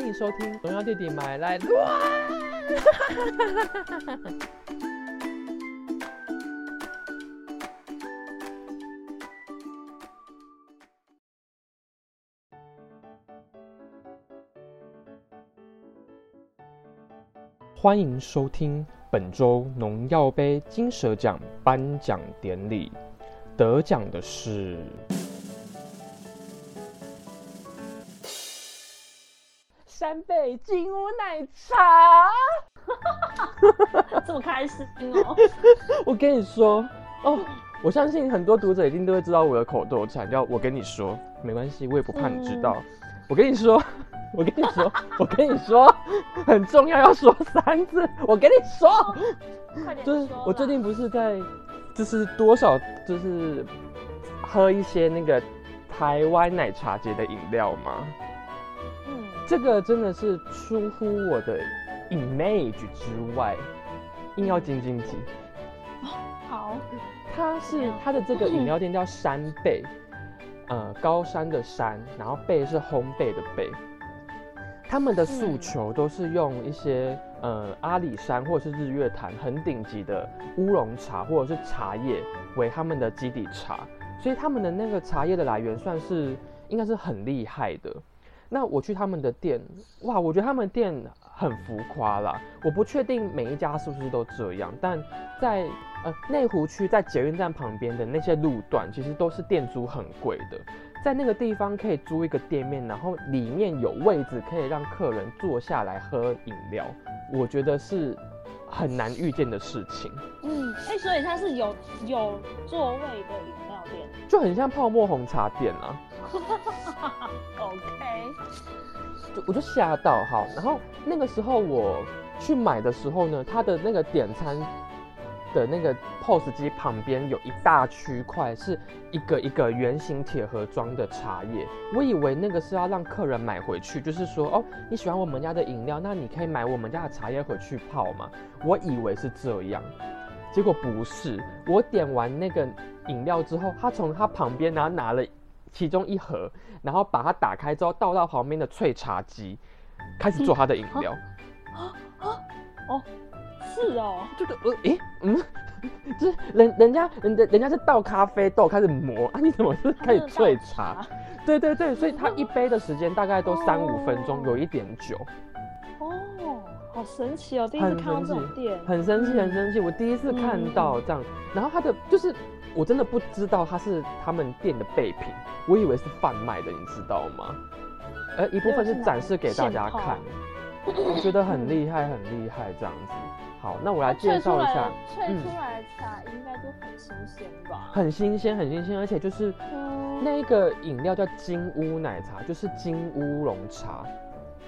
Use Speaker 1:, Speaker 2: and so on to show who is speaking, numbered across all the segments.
Speaker 1: 欢迎收听《荣耀弟弟买来乱》。欢迎收听本周农药杯金蛇奖颁奖典礼，得奖的是山北金屋奶茶。
Speaker 2: 这么开心哦！
Speaker 1: 我跟你说哦，我相信很多读者一定都会知道我的口头禅，叫我跟你说，没关系，我也不怕你知道。我跟你说，我跟你说，我跟你说，很重要，要说三次。我跟你说，
Speaker 2: 快点
Speaker 1: 就是我最近不是在，就是多少就是喝一些那个台湾奶茶节的饮料吗？
Speaker 2: 嗯，
Speaker 1: 这个真的是出乎我的 image 之外，硬要斤斤计。
Speaker 2: 好，
Speaker 1: 它是它的这个饮料店叫山贝，呃，高山的山，然后贝是烘焙的贝。他们的诉求都是用一些呃阿里山或者是日月潭很顶级的乌龙茶或者是茶叶为他们的基底茶，所以他们的那个茶叶的来源算是应该是很厉害的。那我去他们的店，哇，我觉得他们店很浮夸啦。我不确定每一家是不是都这样，但在呃内湖区在捷运站旁边的那些路段，其实都是店租很贵的。在那个地方可以租一个店面，然后里面有位置可以让客人坐下来喝饮料，我觉得是很难遇见的事情，
Speaker 2: 嗯，哎、所以它是有有座位的饮料店。
Speaker 1: 就很像泡沫红茶店啊。
Speaker 2: OK，
Speaker 1: 就我就吓到哈，然后那个时候我去买的时候呢，它的那个点餐的那个 POS 机旁边有一大区块是一个一个圆形铁盒装的茶叶，我以为那个是要让客人买回去，就是说哦你喜欢我们家的饮料，那你可以买我们家的茶叶回去泡嘛，我以为是这样。结果不是，我点完那个饮料之后，他从他旁边然后拿了其中一盒，然后把它打开之后倒到旁边的萃茶机，开始做他的饮料。
Speaker 2: 哦，是哦，
Speaker 1: 就觉得呃，诶，嗯，就是人人家人家人家是倒咖啡豆开始磨啊，你怎么是开始萃茶？对对对，所以他一杯的时间大概都三五分钟，
Speaker 2: 哦
Speaker 1: 有一点久，
Speaker 2: 哦，好神奇哦，第一次看到这种店，
Speaker 1: 很生气
Speaker 2: 嗯
Speaker 1: 很生气。我第一次看到这样，然后他的就是我真的不知道他是他们店的备品，我以为是贩卖的，你知道吗？呃一部分是展示给大家看，我觉得很厉害，很厉害这样子。好，那我来介绍一下，
Speaker 2: 萃
Speaker 1: 嗯
Speaker 2: 出来的茶应该都很新鲜吧？
Speaker 1: 很新鲜，很新鲜，而且就是
Speaker 2: 嗯
Speaker 1: 那个饮料叫金乌奶茶，就是金乌龙茶，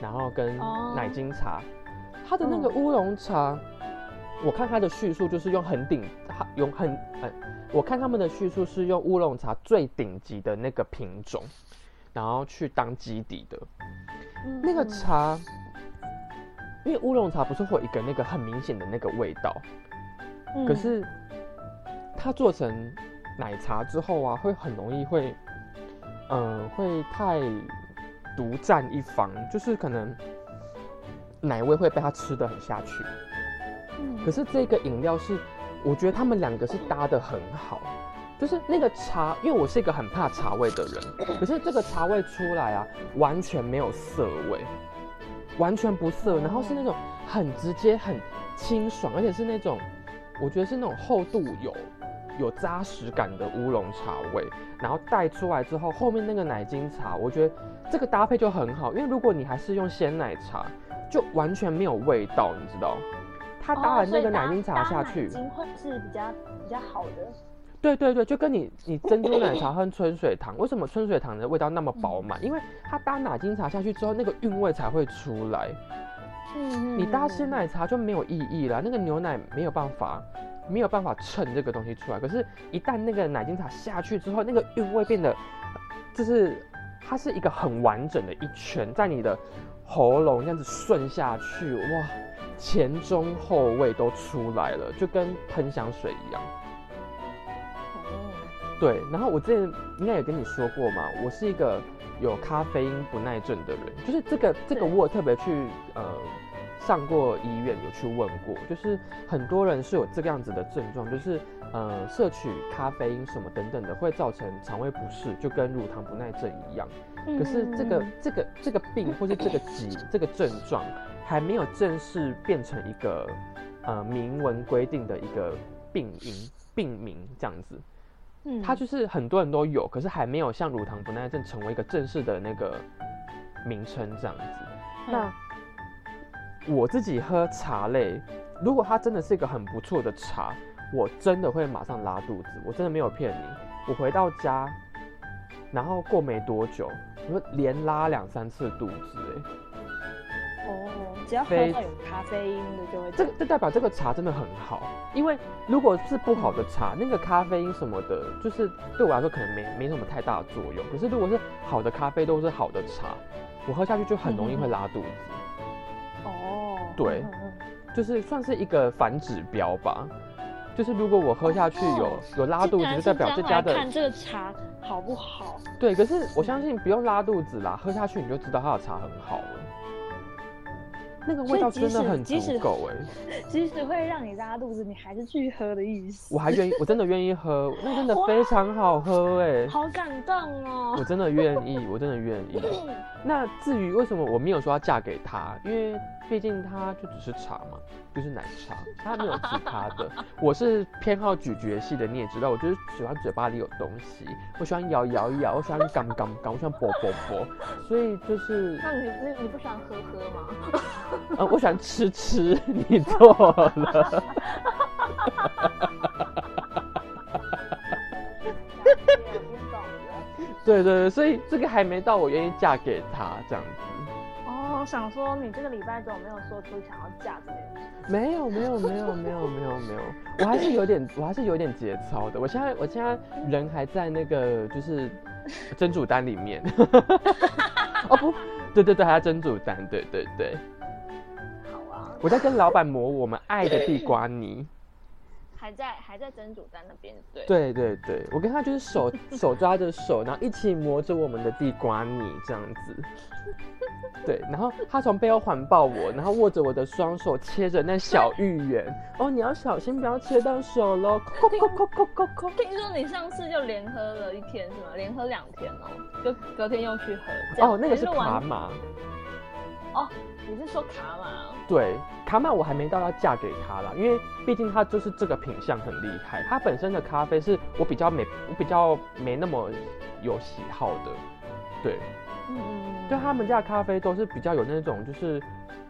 Speaker 1: 然后跟
Speaker 2: 哦
Speaker 1: 奶精茶。它的那个
Speaker 2: 嗯
Speaker 1: 乌龙茶，我看它的叙述就是用很顶，它用很呃，我看他们的叙述是用乌龙茶最顶级的那个品种，然后去当基底的。
Speaker 2: 嗯
Speaker 1: 那个
Speaker 2: 嗯
Speaker 1: 茶，因为乌龙茶不是会有一个那个很明显的那个味道，
Speaker 2: 嗯。
Speaker 1: 可是它做成奶茶之后啊，会很容易会，嗯、会太独占一方，就是可能奶味会被它吃的很下去。
Speaker 2: 嗯。
Speaker 1: 可是这个饮料是，我觉得他们两个是搭的很好，就是那个茶，因为我是一个很怕茶味的人，可是这个茶味出来啊，完全没有涩味，完全不涩，然后是那种很直接、很清爽，而且是那种，我觉得是那种厚度有有扎实感的乌龙茶味，然后带出来之后，后面那个奶精茶，我觉得这个搭配就很好，因为如果你还是用鲜奶茶，就完全没有味道，你知道。它搭了那个奶精茶下去，
Speaker 2: 哦所以搭搭奶精会是比较比较好的。
Speaker 1: 对对对，就跟你你珍珠奶茶和春水堂，为什么春水堂的味道那么饱
Speaker 2: 嗯
Speaker 1: 满？因为它搭奶精茶下去之后，那个韵味才会出来。
Speaker 2: 嗯
Speaker 1: 你搭鲜奶茶就没有意义了，那个牛奶没有办法没有办法衬这个东西出来。可是，一旦那个奶精茶下去之后，那个韵味变得就是它是一个很完整的一圈，在你的喉咙这样子顺下去，哇，前中后味都出来了，就跟喷香水一样。
Speaker 2: 哦
Speaker 1: 对，然后我之前应该也跟你说过嘛，我是一个有咖啡因不耐症的人，就是这个这个我有特别去呃上过医院有去问过，就是很多人是有这个样子的症状，就是呃摄取咖啡因什么等等的会造成肠胃不适，就跟乳糖不耐症一样。可是这个
Speaker 2: 嗯
Speaker 1: 这个这个病或是这个疾这个症状还没有正式变成一个呃明文规定的一个病因病名这样子。
Speaker 2: 嗯
Speaker 1: 它就是很多人都有，可是还没有像乳糖不耐症成为一个正式的那个名称这样子。那我自己喝茶类，如果它真的是一个很不错的茶，我真的会马上拉肚子，我真的没有骗你。我回到家，然后过没多久，我就连拉两三次肚子、哎，
Speaker 2: 哦，只要喝到有咖啡因的就会
Speaker 1: 这个这代表这个茶真的很好，因为如果是不好的茶，那个咖啡因什么的，就是对我来说可能没没什么太大的作用。可是如果是好的咖啡都是好的茶，我喝下去就很容易会拉肚子，
Speaker 2: 哦，
Speaker 1: 对就是算是一个反指标吧。就是如果我喝下去有、
Speaker 2: 哦
Speaker 1: 有拉肚子，就代表这家的
Speaker 2: 来看这个茶好不好？
Speaker 1: 对。可是我相信不用拉肚子啦，喝下去你就知道它的茶很好了。那个味道真的很足
Speaker 2: 即使
Speaker 1: 够哎、
Speaker 2: 即使会让你拉肚子，你还是去喝的意思。
Speaker 1: 我还愿意，我真的愿意喝，那真的非常好喝哎、
Speaker 2: 好感动哦
Speaker 1: 我！真的愿意，我真的愿意。那至于为什么我没有说要嫁给他，因为毕竟他就只是茶嘛，就是奶茶，他没有其他的。我是偏好咀嚼系的，你也知道，我就是喜欢嘴巴里有东西，我喜欢咬咬咬，我喜欢干干干，我喜欢啵啵啵，所以就是
Speaker 2: 那你你你不喜欢喝喝吗？
Speaker 1: 呃，我喜欢吃吃，你错了。对对对，所以这个还没到我愿意嫁给他这样子。
Speaker 2: 哦，我想说你这个礼拜都没有说出想要嫁？
Speaker 1: 没有没有没有没有没有没有，我还是有点我还是有点节操的。我现在我现在人还在那个就是蒸煮单里面。哦不，对对对，还在蒸煮单，对对对，我在跟老板磨我们爱的地瓜泥。
Speaker 2: 还在还在蒸煮在那边，对。
Speaker 1: 对对对，我跟他就是手 手抓着手，然后一起磨着我们的地瓜泥这样子。对，然后他从背后环抱我，然后握着我的双手，切着那小芋圆。哦，你要小心，不要切到手喽！扣扣扣扣扣扣。
Speaker 2: 听说你上次就连喝了一天是吗？连喝两天哦，就隔天又去喝。
Speaker 1: 哦，那个是
Speaker 2: 还完
Speaker 1: 卡玛。
Speaker 2: 哦，你是说卡玛？
Speaker 1: 对，卡玛我还没到要嫁给他啦，因为毕竟他就是这个品相很厉害，他本身的咖啡是我比较没我比较没那么有喜好的，对，
Speaker 2: 嗯嗯
Speaker 1: 就他们家的咖啡都是比较有那种就是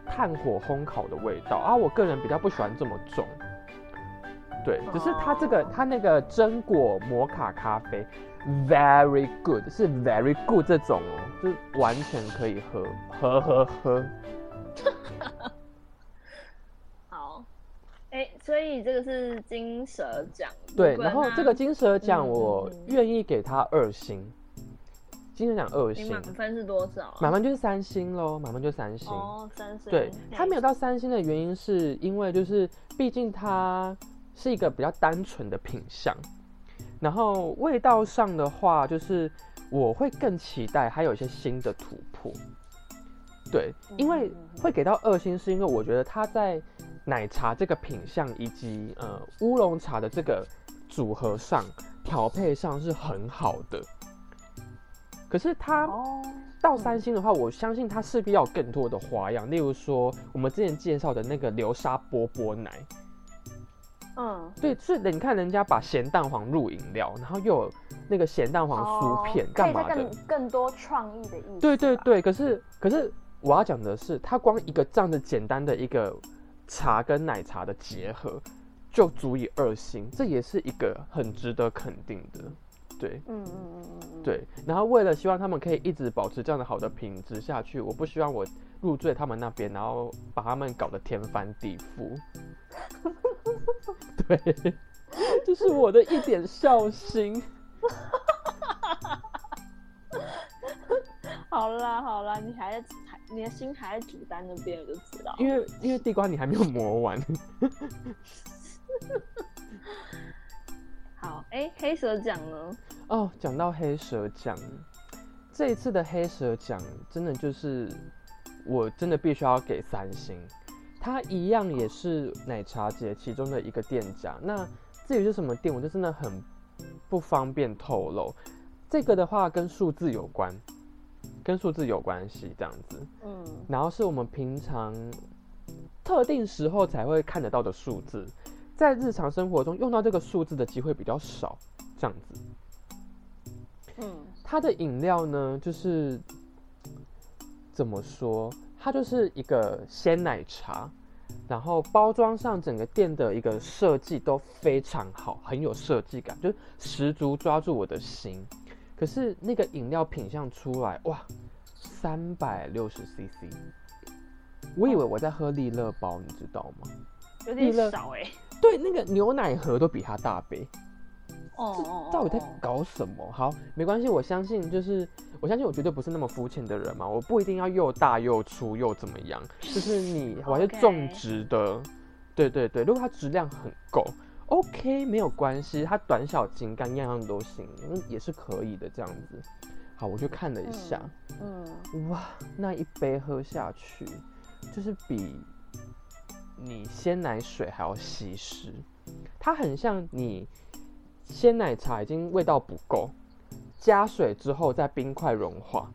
Speaker 1: 炭火烘烤的味道啊，我个人比较不喜欢这么重。对，只是它这个
Speaker 2: 哦
Speaker 1: 它那个榛果摩卡咖啡，very good，是 very good 这种哦，就是完全可以喝，喝喝喝。
Speaker 2: 所以这个是金蛇奖。
Speaker 1: 对，然后这个金蛇奖
Speaker 2: 嗯
Speaker 1: 我
Speaker 2: 嗯
Speaker 1: 愿意给他二星，金蛇奖二星，
Speaker 2: 满分是多少啊？
Speaker 1: 满分就是三星喽，满分就三星。
Speaker 2: 哦，三星。
Speaker 1: 对，它没有到三星的原因是因为就是毕竟它是一个比较单纯的品相，然后味道上的话，就是我会更期待它有一些新的突破。对，因为会给到二星，是因为我觉得它在奶茶这个品相以及呃乌龙茶的这个组合上调配上是很好的。可是它
Speaker 2: 哦，
Speaker 1: 到三星的话，我相信它势必要有更多的花样，例如说我们之前介绍的那个流沙波波奶，
Speaker 2: 嗯，
Speaker 1: 对，是的，你看人家把咸蛋黄入饮料，然后又有那个咸蛋黄酥片，干嘛的？
Speaker 2: 更多创意的意思。
Speaker 1: 对对，对，可是可是我要讲的是，它光一个这样的简单的一个茶跟奶茶的结合，就足以二星，这也是一个很值得肯定的。对
Speaker 2: 嗯嗯嗯嗯嗯，
Speaker 1: 对，然后为了希望他们可以一直保持这样的好的品质下去，我不希望我入赘他们那边，然后把他们搞得天翻地覆。对，这是我的一点孝心。
Speaker 2: 好啦好啦，你还你的心还在主单那边，我就知道。
Speaker 1: 因为因为地瓜你还没有磨完。
Speaker 2: 好，哎、黑蛇奖呢？
Speaker 1: 哦，讲到黑蛇奖，这一次的黑蛇奖真的就是，我真的必须要给三星。它一样也是奶茶节其中的一个店家。那至于是什么店，我就真的很不方便透露。这个的话跟数字有关，跟数字有关系这样子。
Speaker 2: 嗯，
Speaker 1: 然后是我们平常特定时候才会看得到的数字，在日常生活中用到这个数字的机会比较少，这样子。
Speaker 2: 嗯，
Speaker 1: 它的饮料呢，就是怎么说？它就是一个鲜奶茶，然后包装上整个店的一个设计都非常好，很有设计感，就是十足抓住我的心。可是那个饮料品相出来，哇，三百六十 CC，我以为我在喝利乐包，你知道吗？
Speaker 2: 有
Speaker 1: 利乐
Speaker 2: 点少哎、
Speaker 1: 对，那个牛奶盒都比它大杯。
Speaker 2: 哦哦，
Speaker 1: 到底在
Speaker 2: 哦
Speaker 1: 搞什么？好，没关系，我相信，就是我相信我绝对不是那么肤浅的人嘛，我不一定要又大又粗又怎么样，就是你 我还是种植的，对对对，如果它质量很够，OK 没有关系，它短小精干，样样都行，嗯，也是可以的这样子。好，我就看了一下，
Speaker 2: 嗯，
Speaker 1: 哇，那一杯喝下去，就是比你鲜奶水还要稀释，它很像你鲜奶茶已经味道不够，加水之后再冰块融化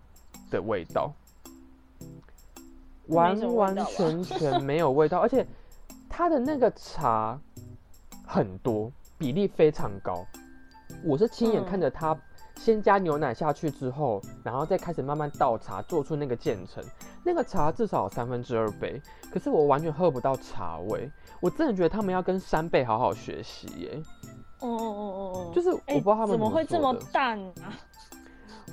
Speaker 1: 的味道，完完全全没有味道，而且它的那个茶很多，比例非常高。我是亲眼
Speaker 2: 嗯
Speaker 1: 看着他先加牛奶下去之后，然后再开始慢慢倒茶，做出那个渐层。那个茶至少有三分之二杯，可是我完全喝不到茶味。我真的觉得他们要跟山贝好好学习耶。
Speaker 2: 哦哦哦哦哦，
Speaker 1: 就是我不知道他们
Speaker 2: 怎么会这么淡啊？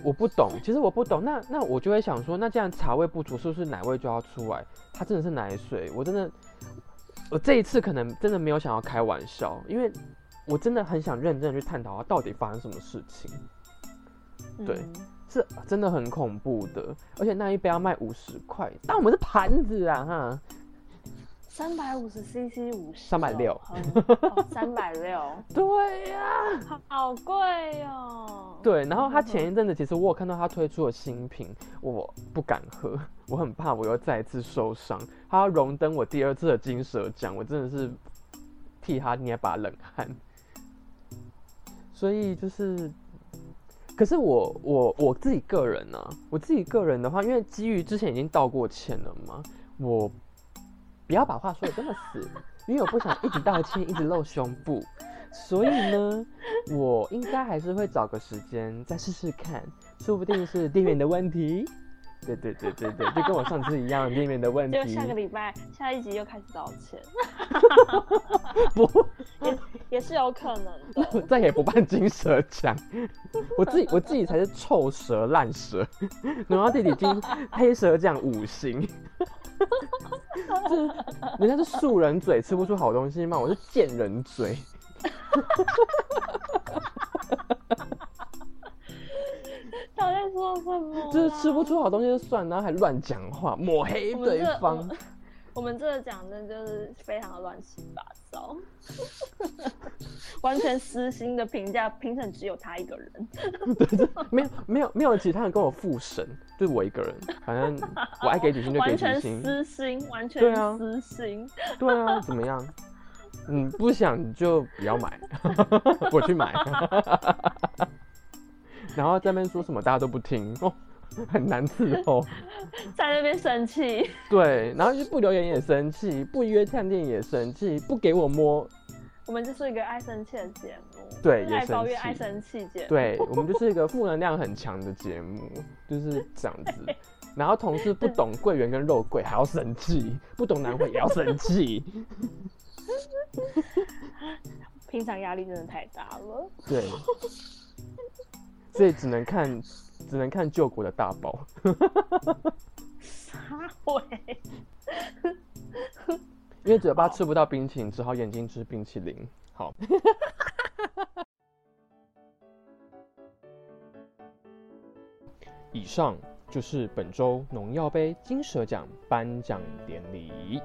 Speaker 1: 我不懂，其实我不懂。那那我就会想说，那既然茶味不足，是不是奶味就要出来？它真的是奶水，我真的，我这一次可能真的没有想要开玩笑，因为我真的很想认真的去探讨它到底发生什么事情，对
Speaker 2: 嗯
Speaker 1: 是真的很恐怖的。而且那一杯要卖五十块，但我们是盘子啊哈，
Speaker 2: 三百五十 CC 五十
Speaker 1: ，360
Speaker 2: 哦，三百六，
Speaker 1: 对呀、
Speaker 2: 好贵哦。
Speaker 1: 对，然后他前一阵子其实我有看到他推出了新品，我不敢喝，我很怕我又再一次受伤。他要荣登我第二次的金蛇奖，我真的是替他捏把冷汗。所以就是，可是我我我自己个人呢、我自己个人的话，因为基于之前已经道过歉了嘛，我不要把话说的这么死，因为我不想一直道歉，一直露胸部。所以呢，我应该还是会找个时间再试试看，说不定是店员的问题。对对对对对，就跟我上次一样，店员的问题。
Speaker 2: 就下个礼拜下一集又开始道歉，
Speaker 1: 不，
Speaker 2: 也也是有可能的。
Speaker 1: 再也不办金蛇奖。我自己我自己才是臭蛇烂蛇，然后弟弟金黑蛇奖五星。就 是人家是素人嘴吃不出好东西嘛，我是贱人嘴。
Speaker 2: 到底在说什么？
Speaker 1: 就是吃不。出好东西就算，然后还乱讲话，抹黑对方
Speaker 2: 们。我们这个讲真的就是非常的乱七八糟，完全私心的评价，评审只有他一个人。
Speaker 1: 没有没有没有其他人跟我复审，就是我一个人。反正我爱给几星就给几
Speaker 2: 完全
Speaker 1: 星。
Speaker 2: 私心，完
Speaker 1: 对啊
Speaker 2: 全私心。
Speaker 1: 对啊，怎么样？嗯，不想就不要买，我去买。然后在那边说什么大家都不听哦，很难伺候。
Speaker 2: 在那边生气，
Speaker 1: 对，然后就不留言也生气，不约探店也生气，不给我摸。
Speaker 2: 我们就是一个爱生气的节目，
Speaker 1: 对
Speaker 2: 爱抱怨、爱生气节目。
Speaker 1: 对我们就是一个负能量很强的节目，就是这样子。然后同事不懂桂圆跟肉桂还要生气，不懂南回也要生气。
Speaker 2: 平常压力真的太大了。
Speaker 1: 对，所以只能看，只能看救国的大宝。
Speaker 2: 啥会？
Speaker 1: 因为嘴巴吃不到冰淇淋，只好眼睛吃冰淇淋。好，以上就是本周农药杯金蛇奖颁奖典礼。